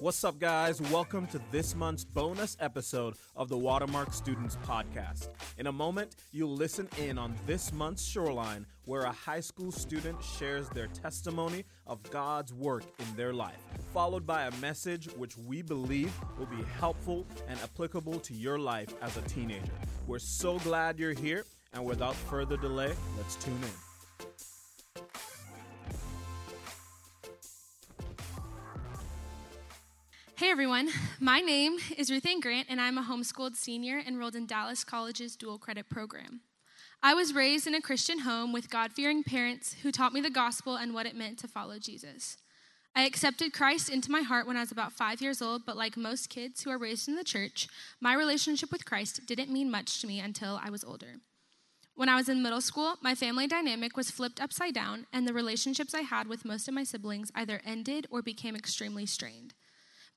What's up, guys? Welcome to this month's bonus episode of the Watermark Students Podcast. In a moment, you'll listen in on this month's Shoreline, where a high school student shares their testimony of God's work in their life, followed by a message which we believe will be helpful and applicable to your life as a teenager. We're so glad you're here, and without further delay, let's tune in. Hey everyone, my name is Ruth Ann Grant, and I'm a homeschooled senior enrolled in Dallas College's dual credit program. I was raised in a Christian home with God fearing parents who taught me the gospel and what it meant to follow Jesus. I accepted Christ into my heart when I was about five years old, but like most kids who are raised in the church, my relationship with Christ didn't mean much to me until I was older. When I was in middle school, my family dynamic was flipped upside down, and the relationships I had with most of my siblings either ended or became extremely strained.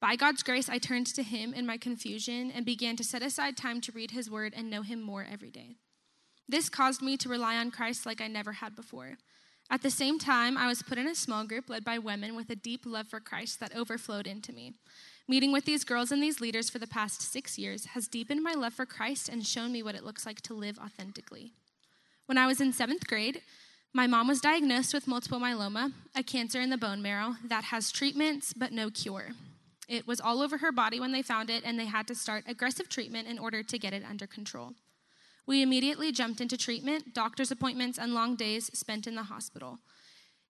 By God's grace, I turned to Him in my confusion and began to set aside time to read His Word and know Him more every day. This caused me to rely on Christ like I never had before. At the same time, I was put in a small group led by women with a deep love for Christ that overflowed into me. Meeting with these girls and these leaders for the past six years has deepened my love for Christ and shown me what it looks like to live authentically. When I was in seventh grade, my mom was diagnosed with multiple myeloma, a cancer in the bone marrow that has treatments but no cure. It was all over her body when they found it, and they had to start aggressive treatment in order to get it under control. We immediately jumped into treatment, doctor's appointments, and long days spent in the hospital.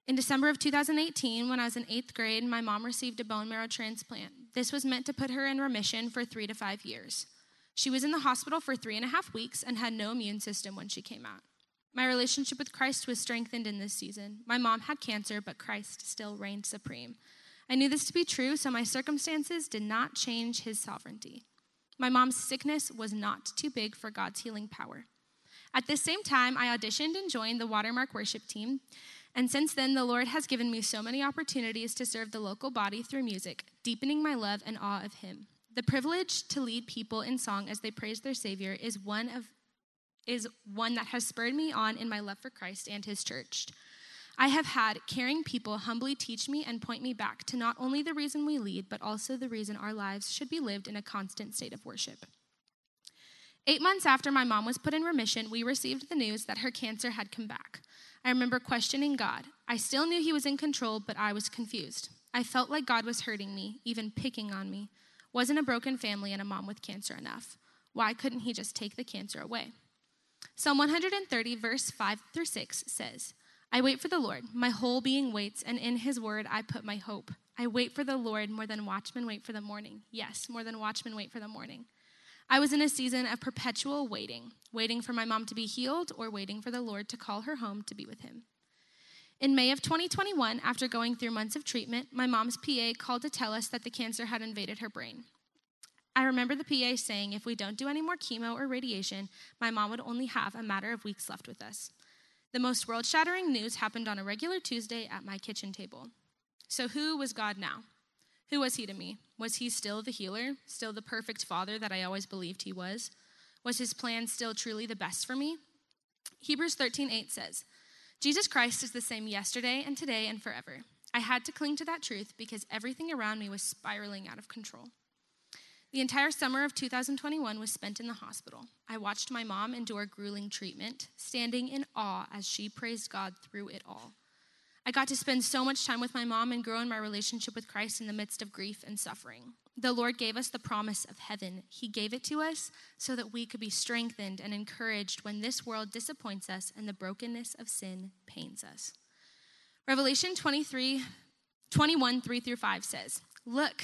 In December of 2018, when I was in eighth grade, my mom received a bone marrow transplant. This was meant to put her in remission for three to five years. She was in the hospital for three and a half weeks and had no immune system when she came out. My relationship with Christ was strengthened in this season. My mom had cancer, but Christ still reigned supreme. I knew this to be true, so my circumstances did not change his sovereignty. My mom's sickness was not too big for God's healing power. At this same time, I auditioned and joined the Watermark worship team. And since then, the Lord has given me so many opportunities to serve the local body through music, deepening my love and awe of Him. The privilege to lead people in song as they praise their Savior is one of is one that has spurred me on in my love for Christ and His church. I have had caring people humbly teach me and point me back to not only the reason we lead, but also the reason our lives should be lived in a constant state of worship. Eight months after my mom was put in remission, we received the news that her cancer had come back. I remember questioning God. I still knew He was in control, but I was confused. I felt like God was hurting me, even picking on me. Wasn't a broken family and a mom with cancer enough? Why couldn't He just take the cancer away? Psalm 130, verse 5 through 6 says, I wait for the Lord. My whole being waits, and in his word I put my hope. I wait for the Lord more than watchmen wait for the morning. Yes, more than watchmen wait for the morning. I was in a season of perpetual waiting, waiting for my mom to be healed or waiting for the Lord to call her home to be with him. In May of 2021, after going through months of treatment, my mom's PA called to tell us that the cancer had invaded her brain. I remember the PA saying if we don't do any more chemo or radiation, my mom would only have a matter of weeks left with us. The most world shattering news happened on a regular Tuesday at my kitchen table. So, who was God now? Who was he to me? Was he still the healer, still the perfect father that I always believed he was? Was his plan still truly the best for me? Hebrews 13:8 says, Jesus Christ is the same yesterday and today and forever. I had to cling to that truth because everything around me was spiraling out of control. The entire summer of 2021 was spent in the hospital. I watched my mom endure grueling treatment, standing in awe as she praised God through it all. I got to spend so much time with my mom and grow in my relationship with Christ in the midst of grief and suffering. The Lord gave us the promise of heaven. He gave it to us so that we could be strengthened and encouraged when this world disappoints us and the brokenness of sin pains us. Revelation 23, 21, 3 through 5 says, Look,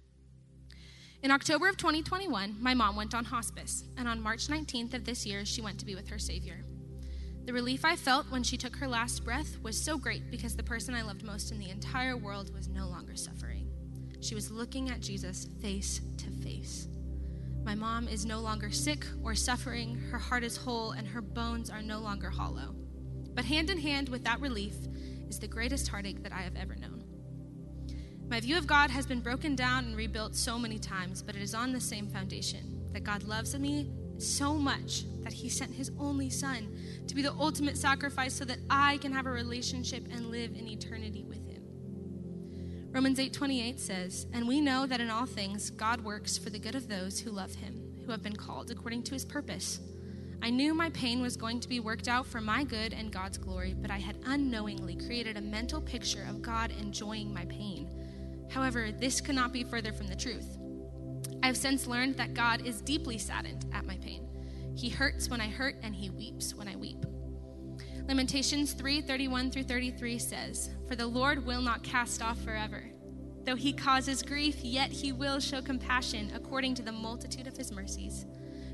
In October of 2021, my mom went on hospice, and on March 19th of this year, she went to be with her Savior. The relief I felt when she took her last breath was so great because the person I loved most in the entire world was no longer suffering. She was looking at Jesus face to face. My mom is no longer sick or suffering, her heart is whole, and her bones are no longer hollow. But hand in hand with that relief is the greatest heartache that I have ever known. My view of God has been broken down and rebuilt so many times, but it is on the same foundation that God loves me so much that he sent his only son to be the ultimate sacrifice so that I can have a relationship and live in eternity with him. Romans 8:28 says, "And we know that in all things God works for the good of those who love him, who have been called according to his purpose." I knew my pain was going to be worked out for my good and God's glory, but I had unknowingly created a mental picture of God enjoying my pain. However, this could not be further from the truth. I have since learned that God is deeply saddened at my pain. He hurts when I hurt and he weeps when I weep. Lamentations 3:31 through 33 says, "For the Lord will not cast off forever. Though he causes grief, yet he will show compassion according to the multitude of his mercies,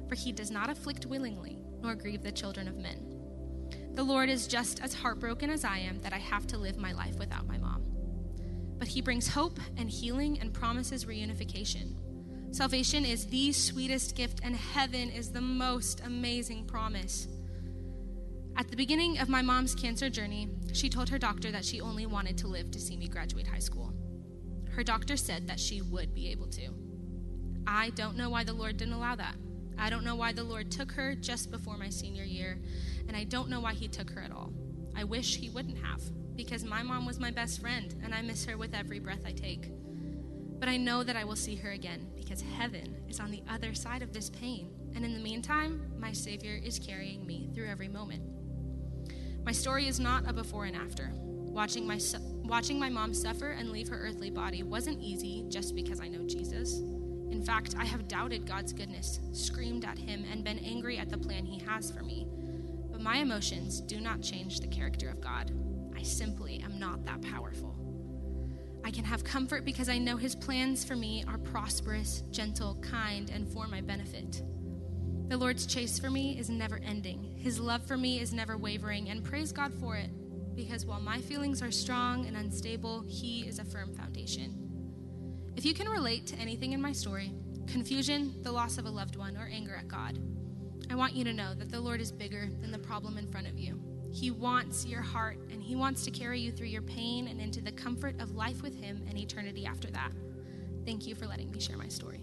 for he does not afflict willingly nor grieve the children of men." The Lord is just as heartbroken as I am that I have to live my life without my mom. But he brings hope and healing and promises reunification. Salvation is the sweetest gift, and heaven is the most amazing promise. At the beginning of my mom's cancer journey, she told her doctor that she only wanted to live to see me graduate high school. Her doctor said that she would be able to. I don't know why the Lord didn't allow that. I don't know why the Lord took her just before my senior year, and I don't know why He took her at all. I wish He wouldn't have, because my mom was my best friend, and I miss her with every breath I take. But I know that I will see her again because heaven is on the other side of this pain. And in the meantime, my Savior is carrying me through every moment. My story is not a before and after. Watching my, watching my mom suffer and leave her earthly body wasn't easy just because I know Jesus. In fact, I have doubted God's goodness, screamed at him, and been angry at the plan he has for me. But my emotions do not change the character of God. I simply am not that powerful. I can have comfort because I know His plans for me are prosperous, gentle, kind, and for my benefit. The Lord's chase for me is never ending. His love for me is never wavering, and praise God for it, because while my feelings are strong and unstable, He is a firm foundation. If you can relate to anything in my story confusion, the loss of a loved one, or anger at God I want you to know that the Lord is bigger than the problem in front of you. He wants your heart, and He wants to carry you through your pain and into the comfort of life with Him and eternity after that. Thank you for letting me share my story.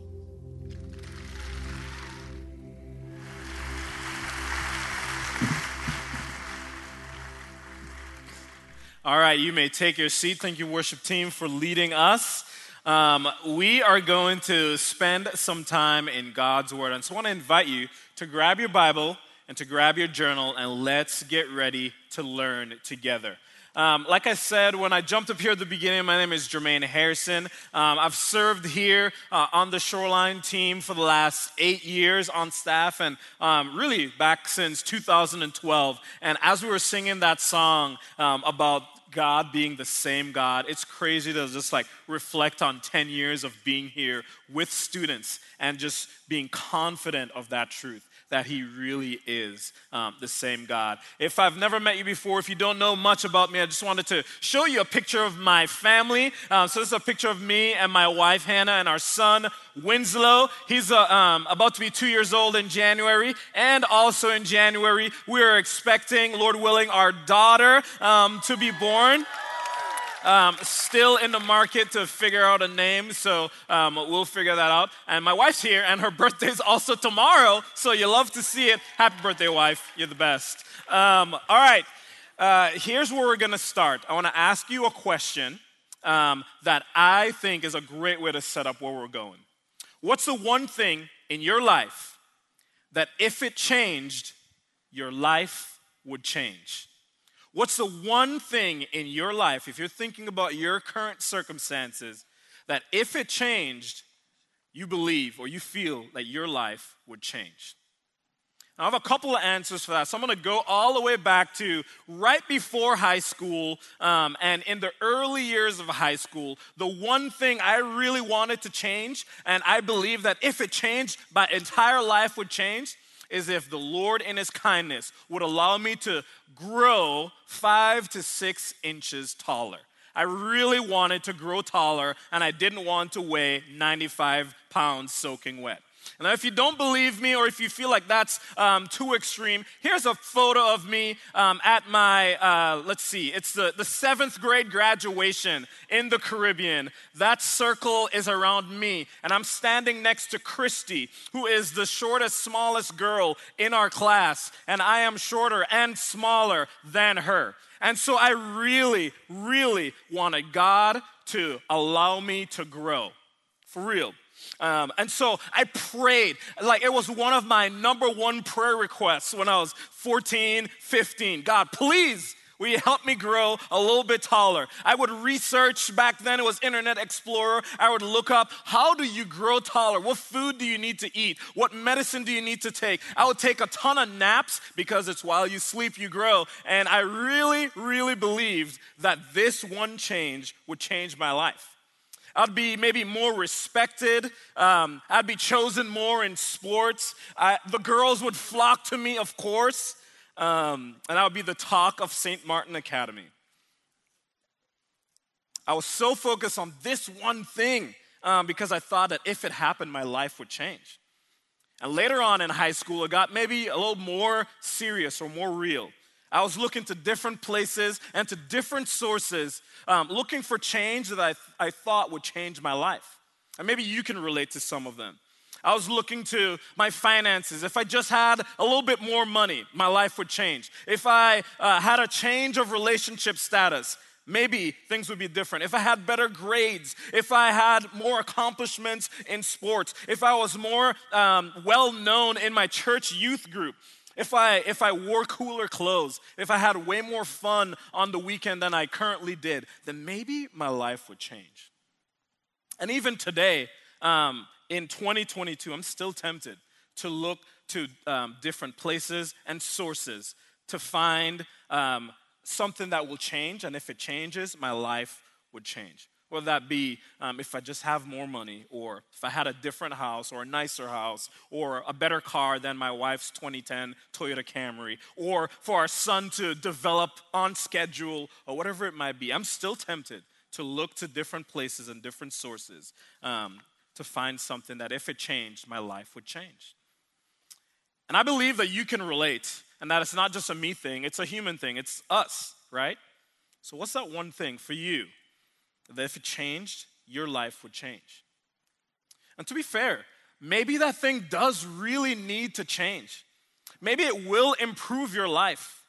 All right, you may take your seat. Thank you, worship team, for leading us. Um, we are going to spend some time in God's Word. And so I want to invite you to grab your Bible and to grab your journal and let's get ready to learn together. Um, like I said when I jumped up here at the beginning, my name is Jermaine Harrison. Um, I've served here uh, on the Shoreline team for the last eight years on staff and um, really back since 2012. And as we were singing that song um, about God being the same God, it's crazy to just like reflect on 10 years of being here with students and just being confident of that truth that He really is um, the same God. If I've never met you before, if you don't know much about me, I just wanted to show you a picture of my family. Um, so, this is a picture of me and my wife, Hannah, and our son, Winslow. He's uh, um, about to be two years old in January. And also in January, we are expecting, Lord willing, our daughter um, to be born. Um, still in the market to figure out a name, so um, we'll figure that out. And my wife's here, and her birthday is also tomorrow, so you love to see it. Happy birthday, wife. You're the best. Um, all right, uh, here's where we're going to start. I want to ask you a question um, that I think is a great way to set up where we're going. What's the one thing in your life that if it changed, your life would change? What's the one thing in your life, if you're thinking about your current circumstances, that if it changed, you believe or you feel that your life would change? Now, I have a couple of answers for that. So I'm going to go all the way back to right before high school um, and in the early years of high school. The one thing I really wanted to change, and I believe that if it changed, my entire life would change, is if the Lord in His kindness would allow me to grow five to six inches taller. I really wanted to grow taller and I didn't want to weigh 95 pounds soaking wet. Now, if you don't believe me or if you feel like that's um, too extreme, here's a photo of me um, at my, uh, let's see, it's the, the seventh grade graduation in the Caribbean. That circle is around me, and I'm standing next to Christy, who is the shortest, smallest girl in our class, and I am shorter and smaller than her. And so I really, really wanted God to allow me to grow. For real. Um, and so I prayed, like it was one of my number one prayer requests when I was 14, 15. God, please, will you help me grow a little bit taller? I would research back then, it was Internet Explorer. I would look up how do you grow taller? What food do you need to eat? What medicine do you need to take? I would take a ton of naps because it's while you sleep you grow. And I really, really believed that this one change would change my life. I'd be maybe more respected. Um, I'd be chosen more in sports. I, the girls would flock to me, of course. Um, and I would be the talk of St. Martin Academy. I was so focused on this one thing um, because I thought that if it happened, my life would change. And later on in high school, it got maybe a little more serious or more real. I was looking to different places and to different sources, um, looking for change that I, I thought would change my life. And maybe you can relate to some of them. I was looking to my finances. If I just had a little bit more money, my life would change. If I uh, had a change of relationship status, maybe things would be different. If I had better grades, if I had more accomplishments in sports, if I was more um, well known in my church youth group, if I, if I wore cooler clothes, if I had way more fun on the weekend than I currently did, then maybe my life would change. And even today, um, in 2022, I'm still tempted to look to um, different places and sources to find um, something that will change. And if it changes, my life would change. Whether that be um, if I just have more money, or if I had a different house, or a nicer house, or a better car than my wife's 2010 Toyota Camry, or for our son to develop on schedule, or whatever it might be. I'm still tempted to look to different places and different sources um, to find something that if it changed, my life would change. And I believe that you can relate, and that it's not just a me thing, it's a human thing, it's us, right? So, what's that one thing for you that if it changed, your life would change. And to be fair, maybe that thing does really need to change. Maybe it will improve your life.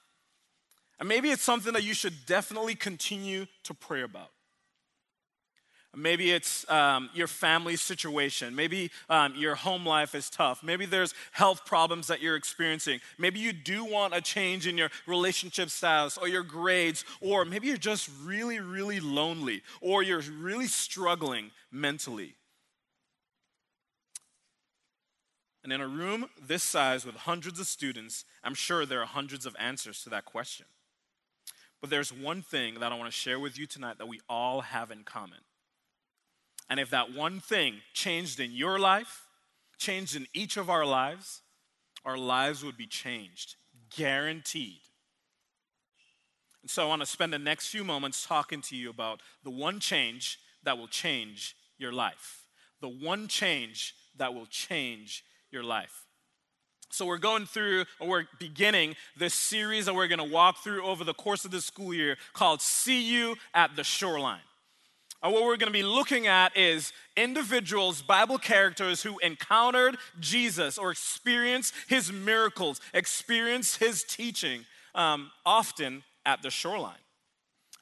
And maybe it's something that you should definitely continue to pray about. Maybe it's um, your family situation. Maybe um, your home life is tough. Maybe there's health problems that you're experiencing. Maybe you do want a change in your relationship status or your grades, or maybe you're just really, really lonely, or you're really struggling mentally. And in a room this size with hundreds of students, I'm sure there are hundreds of answers to that question. But there's one thing that I want to share with you tonight that we all have in common. And if that one thing changed in your life, changed in each of our lives, our lives would be changed, guaranteed. And so I want to spend the next few moments talking to you about the one change that will change your life. The one change that will change your life. So, we're going through, or we're beginning this series that we're going to walk through over the course of this school year called See You at the Shoreline. And what we're going to be looking at is individuals, Bible characters who encountered Jesus or experienced his miracles, experienced his teaching, um, often at the shoreline.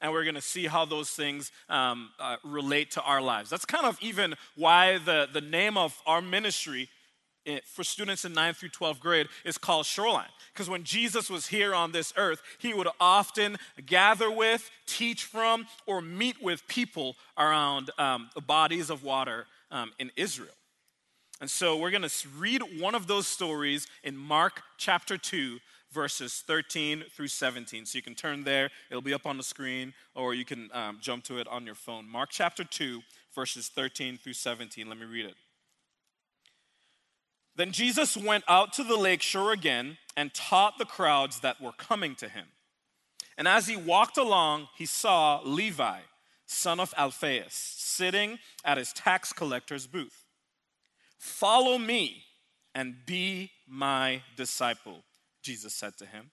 And we're going to see how those things um, uh, relate to our lives. That's kind of even why the, the name of our ministry for students in 9th through 12th grade is called Shoreline. Because when Jesus was here on this earth, he would often gather with, teach from, or meet with people around um, the bodies of water um, in Israel. And so we're going to read one of those stories in Mark chapter 2, verses 13 through 17. So you can turn there, it'll be up on the screen, or you can um, jump to it on your phone. Mark chapter 2, verses 13 through 17. Let me read it. Then Jesus went out to the lake shore again and taught the crowds that were coming to him. And as he walked along, he saw Levi, son of Alphaeus, sitting at his tax collector's booth. Follow me, and be my disciple, Jesus said to him.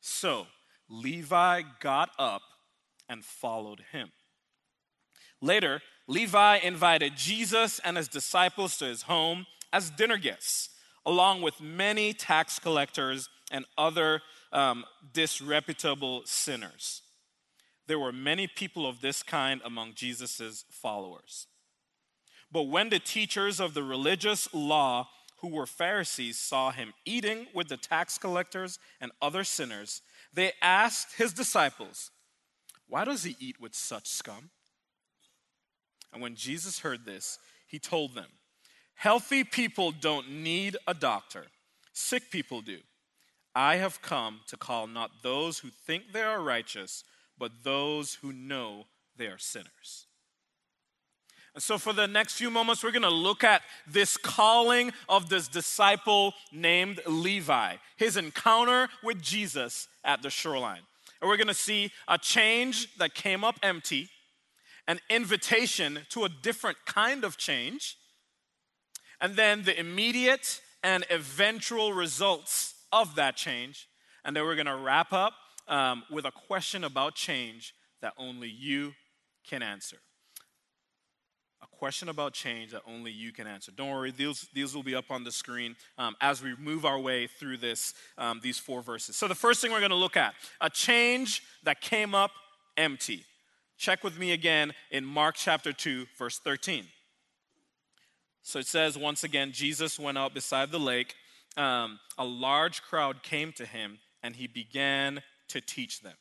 So Levi got up and followed him. Later, Levi invited Jesus and his disciples to his home as dinner guests, along with many tax collectors and other um, disreputable sinners. There were many people of this kind among Jesus' followers. But when the teachers of the religious law, who were Pharisees, saw him eating with the tax collectors and other sinners, they asked his disciples, Why does he eat with such scum? And when Jesus heard this, he told them, Healthy people don't need a doctor, sick people do. I have come to call not those who think they are righteous, but those who know they are sinners. And so, for the next few moments, we're going to look at this calling of this disciple named Levi, his encounter with Jesus at the shoreline. And we're going to see a change that came up empty, an invitation to a different kind of change, and then the immediate and eventual results of that change. And then we're going to wrap up um, with a question about change that only you can answer. A question about change that only you can answer. Don't worry, these, these will be up on the screen um, as we move our way through this, um, these four verses. So, the first thing we're going to look at a change that came up empty. Check with me again in Mark chapter 2, verse 13. So it says, once again, Jesus went out beside the lake um, a large crowd came to him and he began to teach them.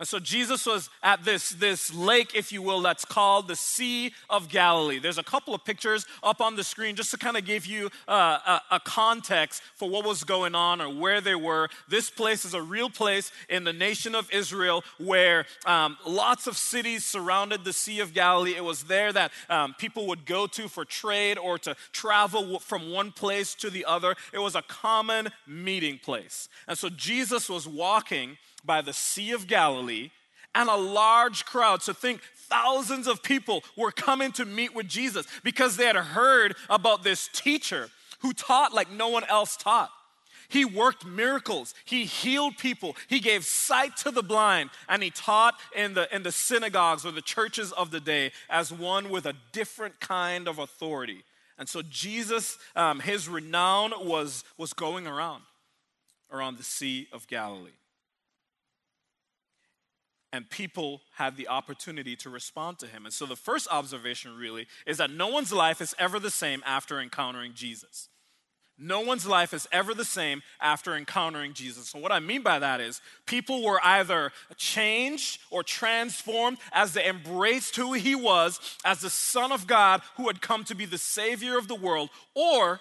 And so Jesus was at this, this lake, if you will, that's called the Sea of Galilee. There's a couple of pictures up on the screen just to kind of give you uh, a, a, context for what was going on or where they were. This place is a real place in the nation of Israel where um, lots of cities surrounded the Sea of Galilee. It was there that um, people would go to for trade or to travel from one place to the other. It was a common meeting place. And so Jesus was walking by the Sea of Galilee, and a large crowd. So think thousands of people were coming to meet with Jesus because they had heard about this teacher who taught like no one else taught. He worked miracles. He healed people. He gave sight to the blind. And he taught in the, in the synagogues or the churches of the day as one with a different kind of authority. And so Jesus, um, his renown was, was going around, around the Sea of Galilee and people had the opportunity to respond to him. And so the first observation really is that no one's life is ever the same after encountering Jesus. No one's life is ever the same after encountering Jesus. And what I mean by that is people were either changed or transformed as they embraced who he was as the Son of God who had come to be the Savior of the world, or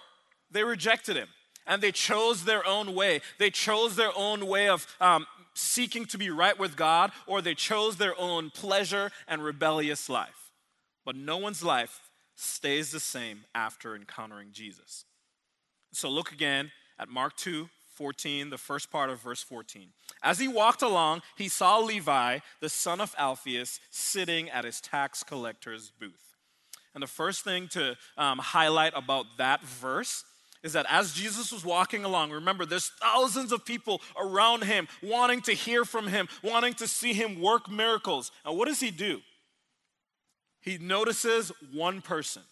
they rejected him and they chose their own way. They chose their own way of um, seeking to be right with God, or they chose their own pleasure and rebellious life. But no one's life stays the same after encountering Jesus. So look again at Mark 2 14, the first part of verse 14. As he walked along, he saw Levi, the son of Alphaeus, sitting at his tax collector's booth. And the first thing to um, highlight about that verse is that as Jesus was walking along, remember, there's thousands of people around him wanting to hear from him, wanting to see him work miracles. And what does he do? He notices one person.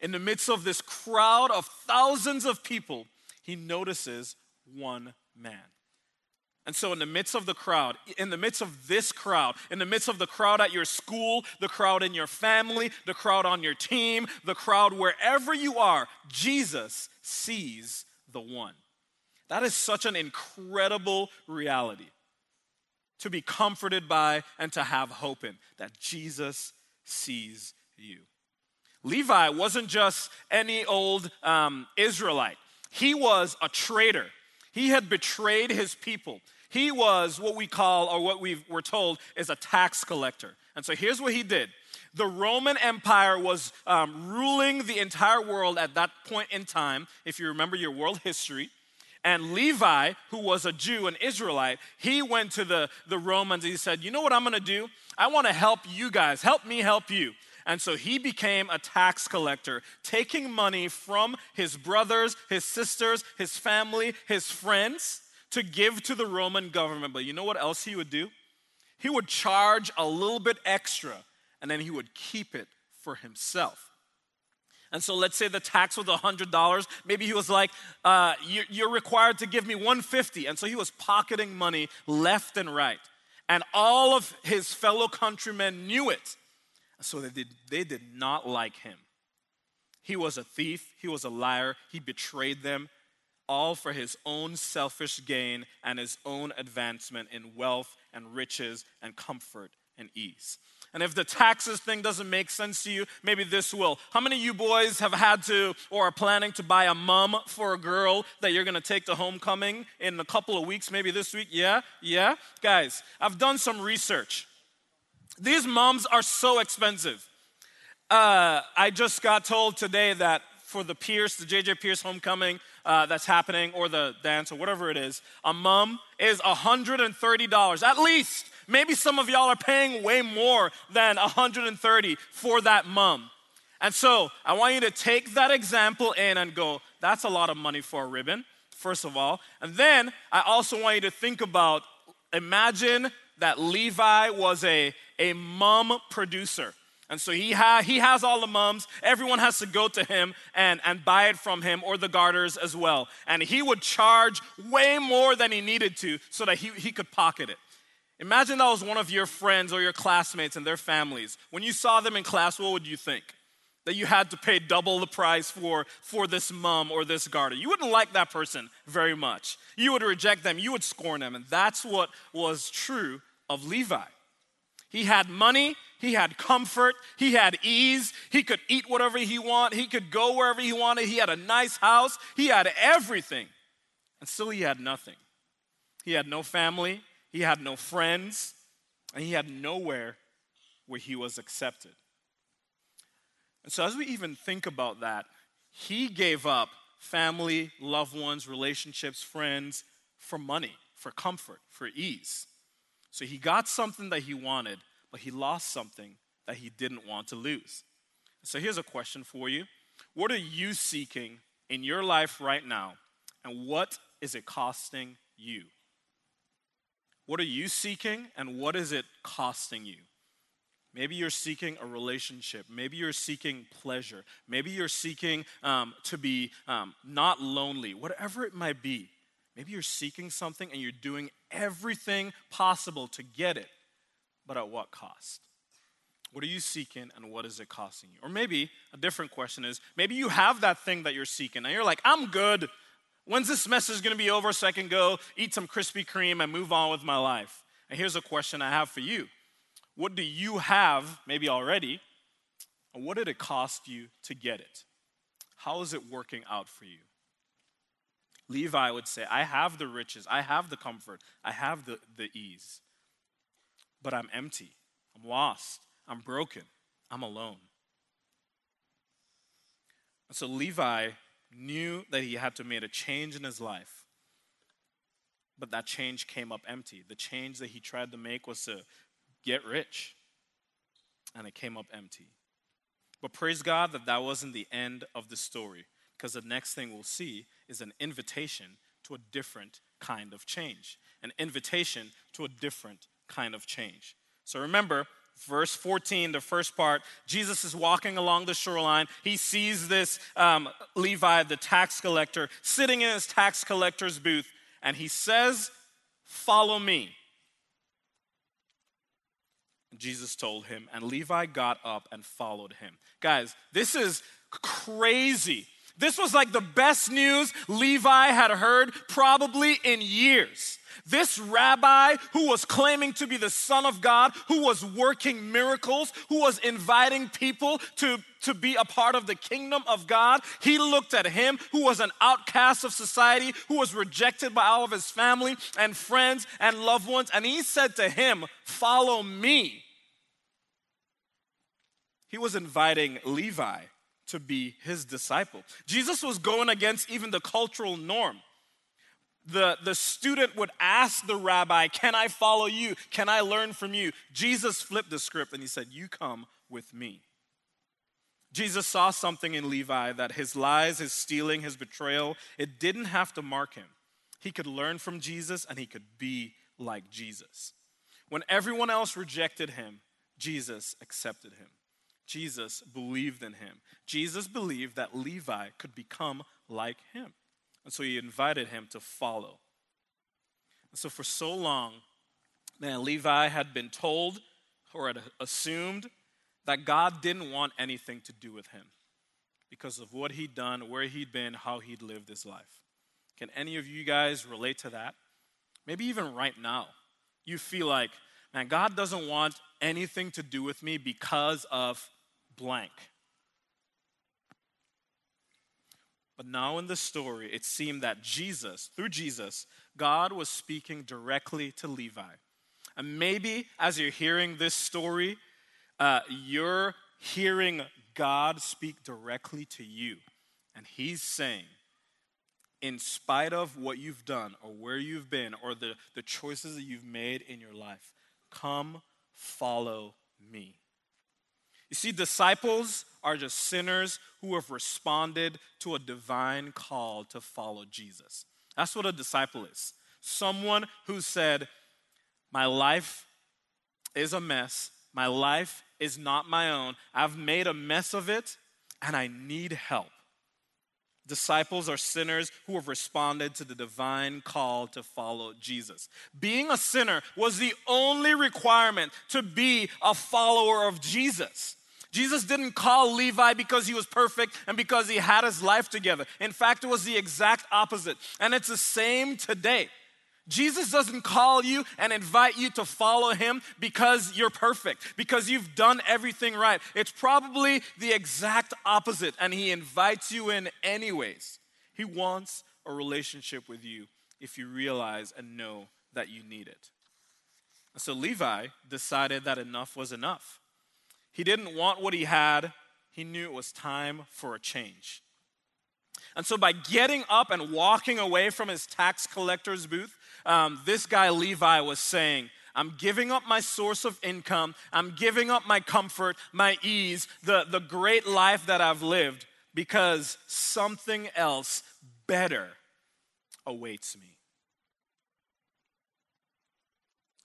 In the midst of this crowd of thousands of people, he notices one man. And so, in the midst of the crowd, in the midst of this crowd, in the midst of the crowd at your school, the crowd in your family, the crowd on your team, the crowd wherever you are, Jesus sees the one. That is such an incredible reality to be comforted by and to have hope in that Jesus sees you. Levi wasn't just any old um, Israelite, he was a traitor. He had betrayed his people. He was what we call, or what we were told, is a tax collector. And so here's what he did the Roman Empire was um, ruling the entire world at that point in time, if you remember your world history. And Levi, who was a Jew, an Israelite, he went to the, the Romans and he said, You know what I'm gonna do? I wanna help you guys, help me help you. And so he became a tax collector, taking money from his brothers, his sisters, his family, his friends to give to the Roman government. But you know what else he would do? He would charge a little bit extra and then he would keep it for himself. And so let's say the tax was $100. Maybe he was like, uh, you're required to give me $150. And so he was pocketing money left and right. And all of his fellow countrymen knew it. So they did, they did not like him. He was a thief, he was a liar, he betrayed them, all for his own selfish gain and his own advancement in wealth and riches and comfort and ease. And if the taxes thing doesn't make sense to you, maybe this will. How many of you boys have had to or are planning to buy a mum for a girl that you're gonna take to homecoming in a couple of weeks, maybe this week? Yeah? Yeah? Guys, I've done some research. These mums are so expensive. Uh, I just got told today that for the Pearce, the JJ Pearce homecoming uh, that's happening, or the dance, or whatever it is, a mum is $130 at least. Maybe some of y'all are paying way more than 130 for that mum. And so I want you to take that example in and go, that's a lot of money for a ribbon, first of all. And then I also want you to think about imagine that Levi was a, a mum producer. And so he, ha- he has all the mums. Everyone has to go to him and, and buy it from him or the garters as well. And he would charge way more than he needed to so that he, he could pocket it. Imagine that was one of your friends or your classmates and their families. When you saw them in class, what would you think? That you had to pay double the price for, for this mum or this garter. You wouldn't like that person very much. You would reject them, you would scorn them. And that's what was true of Levi. He had money, he had comfort, he had ease, he could eat whatever he wanted, he could go wherever he wanted, he had a nice house, he had everything. And still he had nothing. He had no family, he had no friends, and he had nowhere where he was accepted. And so, as we even think about that, he gave up family, loved ones, relationships, friends for money, for comfort, for ease. So, he got something that he wanted, but he lost something that he didn't want to lose. So, here's a question for you What are you seeking in your life right now, and what is it costing you? What are you seeking and what is it costing you? Maybe you're seeking a relationship. Maybe you're seeking pleasure. Maybe you're seeking um, to be um, not lonely. Whatever it might be. Maybe you're seeking something and you're doing everything possible to get it, but at what cost? What are you seeking and what is it costing you? Or maybe a different question is maybe you have that thing that you're seeking and you're like, I'm good. When's this message to be over so I can go eat some Krispy Kreme and move on with my life? And here's a question I have for you What do you have, maybe already, and what did it cost you to get it? How is it working out for you? Levi would say, I have the riches, I have the comfort, I have the, the ease, but I'm empty, I'm lost, I'm broken, I'm alone. And so Levi knew that he had to make a change in his life. But that change came up empty. The change that he tried to make was to get rich, and it came up empty. But praise God that that wasn't the end of the story, because the next thing we'll see is an invitation to a different kind of change, an invitation to a different kind of change. So remember, verse 14, the first part, Jesus is walking along the shoreline. He sees this um, Levi, the tax collector, sitting in his tax collector's booth, and he says, Follow me. Jesus told him, and Levi got up and followed him. Guys, this is crazy. This was like the best news Levi had heard probably in years. This rabbi who was claiming to be the Son of God, who was working miracles, who was inviting people to, to be a part of the kingdom of God, he looked at him who was an outcast of society, who was rejected by all of his family and friends and loved ones, and he said to him, Follow me. He was inviting Levi to be his disciple. Jesus was going against even the cultural norm the, the student would ask the rabbi, Can I follow you? Can I learn from you? Jesus flipped the script and he said, You come with me. Jesus saw something in Levi that his lies, his stealing, his betrayal, it didn't have to mark him. He could learn from Jesus and he could be like Jesus. When everyone else rejected him, Jesus accepted him. Jesus believed in him. Jesus believed that Levi could become like him. And so he invited him to follow. And so for so long, man, Levi had been told or had assumed that God didn't want anything to do with him because of what he'd done, where he'd been, how he'd lived his life. Can any of you guys relate to that? Maybe even right now, you feel like, man, God doesn't want anything to do with me because of blank. But now in the story, it seemed that Jesus, through Jesus, God was speaking directly to Levi. And maybe as you're hearing this story, uh, you're hearing God speak directly to you. And He's saying, in spite of what you've done or where you've been or the, the choices that you've made in your life, come follow me. You see, disciples are just sinners who have responded to a divine call to follow Jesus. That's what a disciple is someone who said, My life is a mess, my life is not my own. I've made a mess of it and I need help. Disciples are sinners who have responded to the divine call to follow Jesus. Being a sinner was the only requirement to be a follower of Jesus. Jesus didn't call Levi because he was perfect and because he had his life together. In fact, it was the exact opposite. And it's the same today. Jesus doesn't call you and invite you to follow him because you're perfect, because you've done everything right. It's probably the exact opposite, and he invites you in anyways. He wants a relationship with you if you realize and know that you need it. So Levi decided that enough was enough. He didn't want what he had, he knew it was time for a change. And so, by getting up and walking away from his tax collector's booth, um, this guy Levi was saying, I'm giving up my source of income. I'm giving up my comfort, my ease, the, the great life that I've lived because something else better awaits me.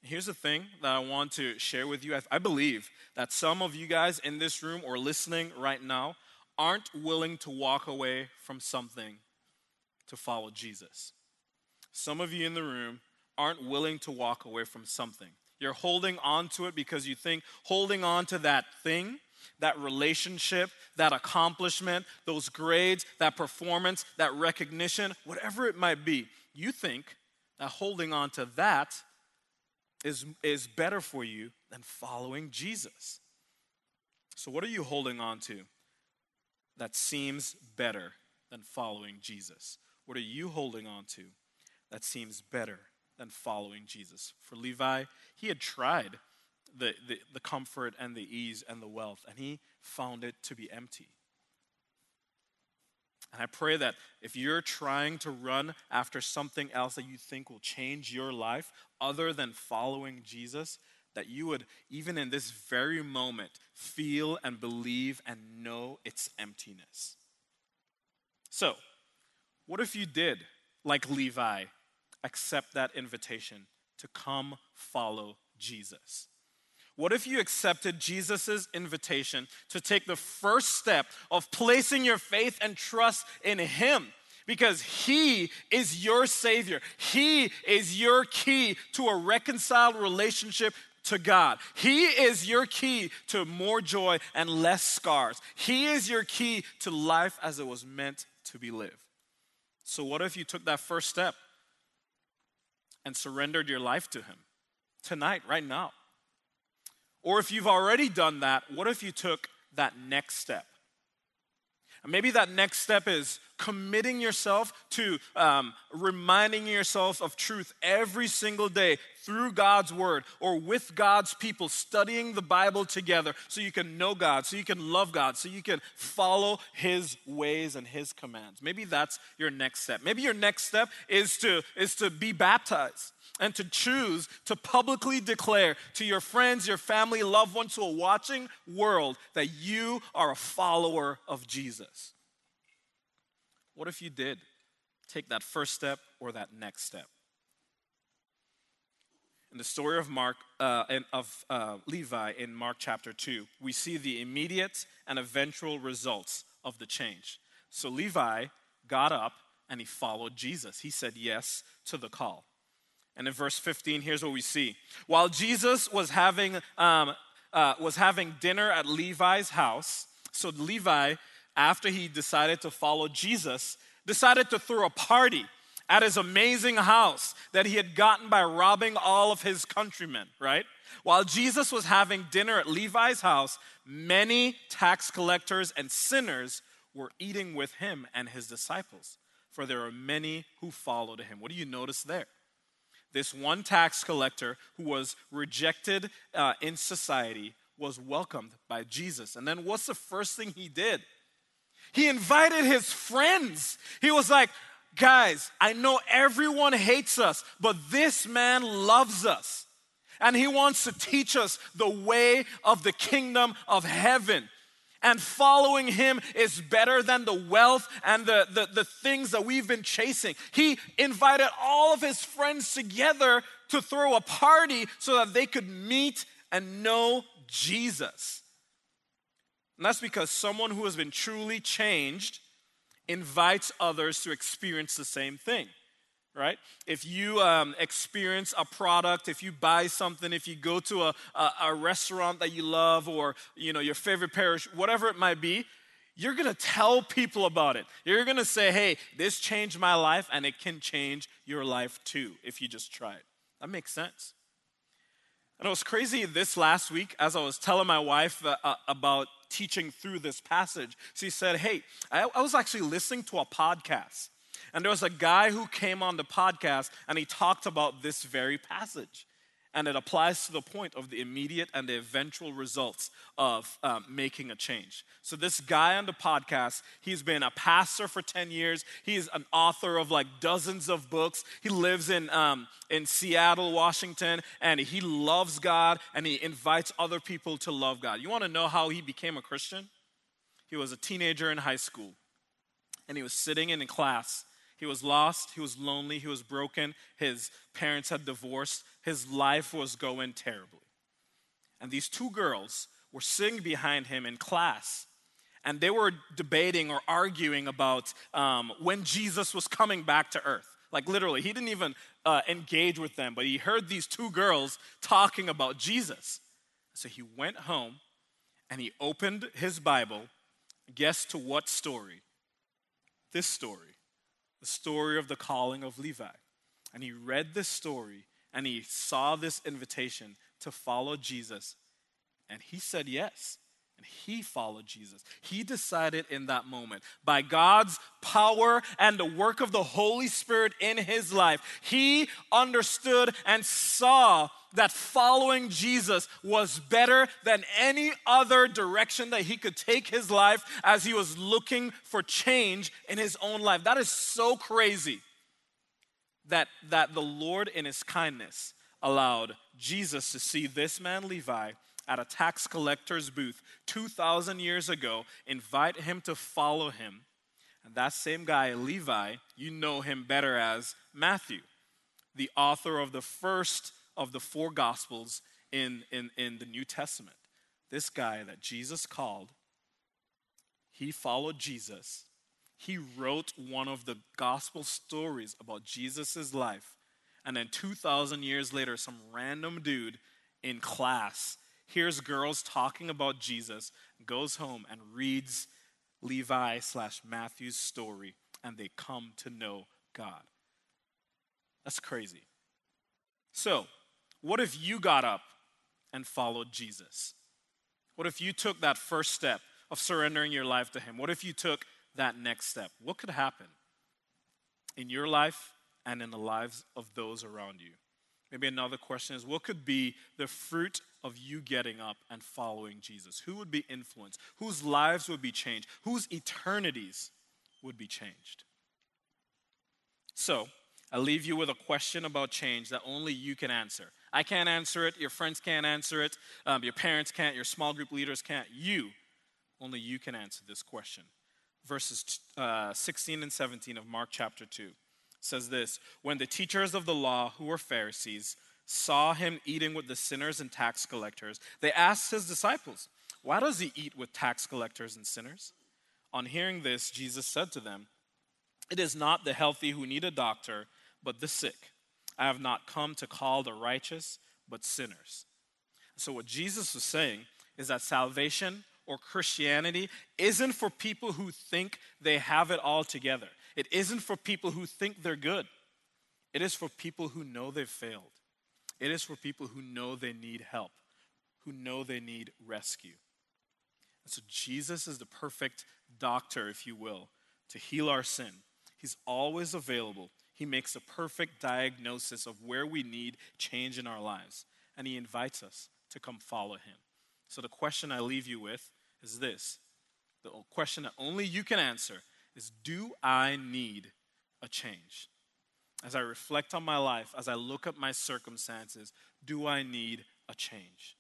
Here's the thing that I want to share with you. I, I believe that some of you guys in this room or listening right now aren't willing to walk away from something to follow Jesus. Some of you in the room aren't willing to walk away from something. You're holding on to it because you think holding on to that thing, that relationship, that accomplishment, those grades, that performance, that recognition, whatever it might be, you think that holding on to that is, is better for you than following Jesus. So, what are you holding on to that seems better than following Jesus? What are you holding on to that seems better than following Jesus. For Levi, he had tried the, the, the, comfort and the ease and the wealth, and he found it to be empty. And I pray that if you're trying to run after something else that you think will change your life other than following Jesus, that you would, even in this very moment, feel and believe and know its emptiness. So, what if you did like Levi accept that invitation to come follow Jesus? What if you accepted Jesus' invitation to take the first step of placing your faith and trust in Him? Because He is your Savior. He is your key to a reconciled relationship to God. He is your key to more joy and less scars. He is your key to life as it was meant to be lived. So, what if you took that first step? And surrendered your life to Him tonight, right now? Or if you've already done that, what if you took that next step? Maybe that next step is committing yourself to um, reminding yourself of truth every single day through God's word or with God's people, studying the Bible together so you can know God, so you can love God, so you can follow His ways and His commands. Maybe that's your next step. Maybe your next step is to, is to be baptized. And to choose to publicly declare to your friends, your family, loved ones, to a watching world that you are a follower of Jesus? What if you did take that first step or that next step? In the story of Mark uh, and of uh, Levi in Mark chapter two, we see the immediate and eventual results of the change. So Levi got up and he followed Jesus. He said yes to the call. And in verse 15, here's what we see. While Jesus was having, um, uh, was having dinner at Levi's house, so Levi, after he decided to follow Jesus, decided to throw a party at his amazing house that he had gotten by robbing all of his countrymen, right? While Jesus was having dinner at Levi's house, many tax collectors and sinners were eating with him and his disciples, for there are many who followed him. What do you notice there? This one tax collector who was rejected uh, in society was welcomed by Jesus. And then what's the first thing he did? He invited his friends. He was like, Guys, I know everyone hates us, but this man loves us. And he wants to teach us the way of the kingdom of heaven and following him is better than the wealth and the, the, the, things that we've been chasing. He invited all of his friends together to throw a party so that they could meet and know Jesus. And that's because someone who has been truly changed invites others to experience the same thing right? If you um, experience a product, if you buy something, if you go to a, a, a restaurant that you love or, you know, your favorite parish, whatever it might be, you're gonna tell people about it. You're gonna say, hey, this changed my life and it can change your life too if you just try it. That makes sense. And it was crazy this last week as I was telling my wife uh, uh, about teaching through this passage. She said, Hey, I, I was actually listening to a podcast and there was a guy who came on the podcast and he talked about this very passage. And it applies to the point of the immediate and the eventual results of um, making a change. So, this guy on the podcast, he's been a pastor for 10 years. He's an author of like dozens of books. He lives in, um, in Seattle, Washington, and he loves God and he invites other people to love God. You want to know how he became a Christian? He was a teenager in high school and he was sitting in a class he was lost, he was lonely, he was broken, his parents had divorced, his life was going terribly. And these two girls were sitting behind him in class, and they were debating or arguing about um, when Jesus was coming back to earth. Like literally, he didn't even uh, engage with them, but he heard these two girls talking about Jesus. So he went home and he opened his Bible. Guess to what story? This story the story of the calling of Levi. And he read this story and he saw this invitation to follow Jesus. And he said yes. And he followed Jesus. He decided in that moment, by God's power and the work of the Holy Spirit in his life, he understood and saw that following Jesus was better than any other direction that he could take his life as he was looking for change in his own life. That is so crazy that, that the Lord, in his kindness, allowed Jesus to see this man, Levi, at a tax collector's booth 2,000 years ago, invite him to follow him. And that same guy, Levi, you know him better as Matthew, the author of the first of the four Gospels in, in, in the New Testament. This guy that Jesus called, he followed Jesus. He wrote one of the gospel stories about Jesus' life. And then 2,000 years later, some random dude in class hears girls talking about Jesus, goes home and reads Levi slash Matthew's story, and they come to know God. That's crazy. So, what if you got up and followed Jesus? What if you took that first step of surrendering your life to Him? What if you took that next step? What could happen in your life and in the lives of those around you? Maybe another question is what could be the fruit of you getting up and following Jesus? Who would be influenced? Whose lives would be changed? Whose eternities would be changed? So, I leave you with a question about change that only you can answer. I can't answer it, your friends can't answer it, um, your parents can't, your small group leaders can't. You, only you can answer this question. Verses uh, 16 and 17 of Mark chapter 2 says this When the teachers of the law, who were Pharisees, saw him eating with the sinners and tax collectors, they asked his disciples, Why does he eat with tax collectors and sinners? On hearing this, Jesus said to them, It is not the healthy who need a doctor, but the sick. I have not come to call the righteous, but sinners. So, what Jesus was saying is that salvation or Christianity isn't for people who think they have it all together. It isn't for people who think they're good. It is for people who know they've failed. It is for people who know they need help, who know they need rescue. And so Jesus is the perfect doctor, if you will, to heal our sin. He's always available. He makes a perfect diagnosis of where we need change in our lives. And he invites us to come follow him. So the question I leave you with is this the question that only you can answer is Do I need a change? As I reflect on my life, as I look at my circumstances, do I need a change?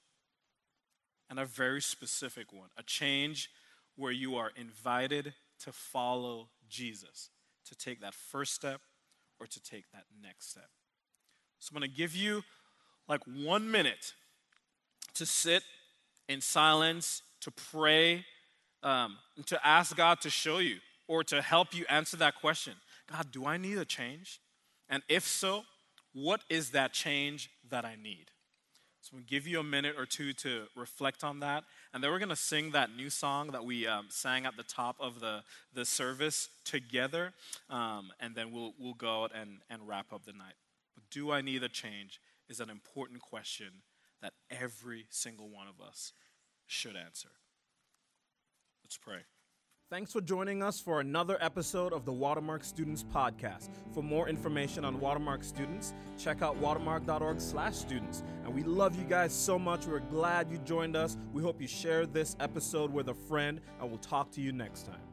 And a very specific one a change where you are invited to follow Jesus, to take that first step or to take that next step. So I'm going to give you like one minute to sit in silence, to pray, um, and to ask God to show you or to help you answer that question God, do I need a change? And if so, what is that change that I need? So we'll give you a minute or two to reflect on that. And then we're going to sing that new song that we um, sang at the top of the, the service together. Um, and then we'll, we'll go out and, and wrap up the night. But do I need a change is an important question that every single one of us should answer. Let's pray. Thanks for joining us for another episode of the Watermark Students Podcast. For more information on Watermark students, check out watermark.org slash students. And we love you guys so much. We're glad you joined us. We hope you share this episode with a friend, and we'll talk to you next time.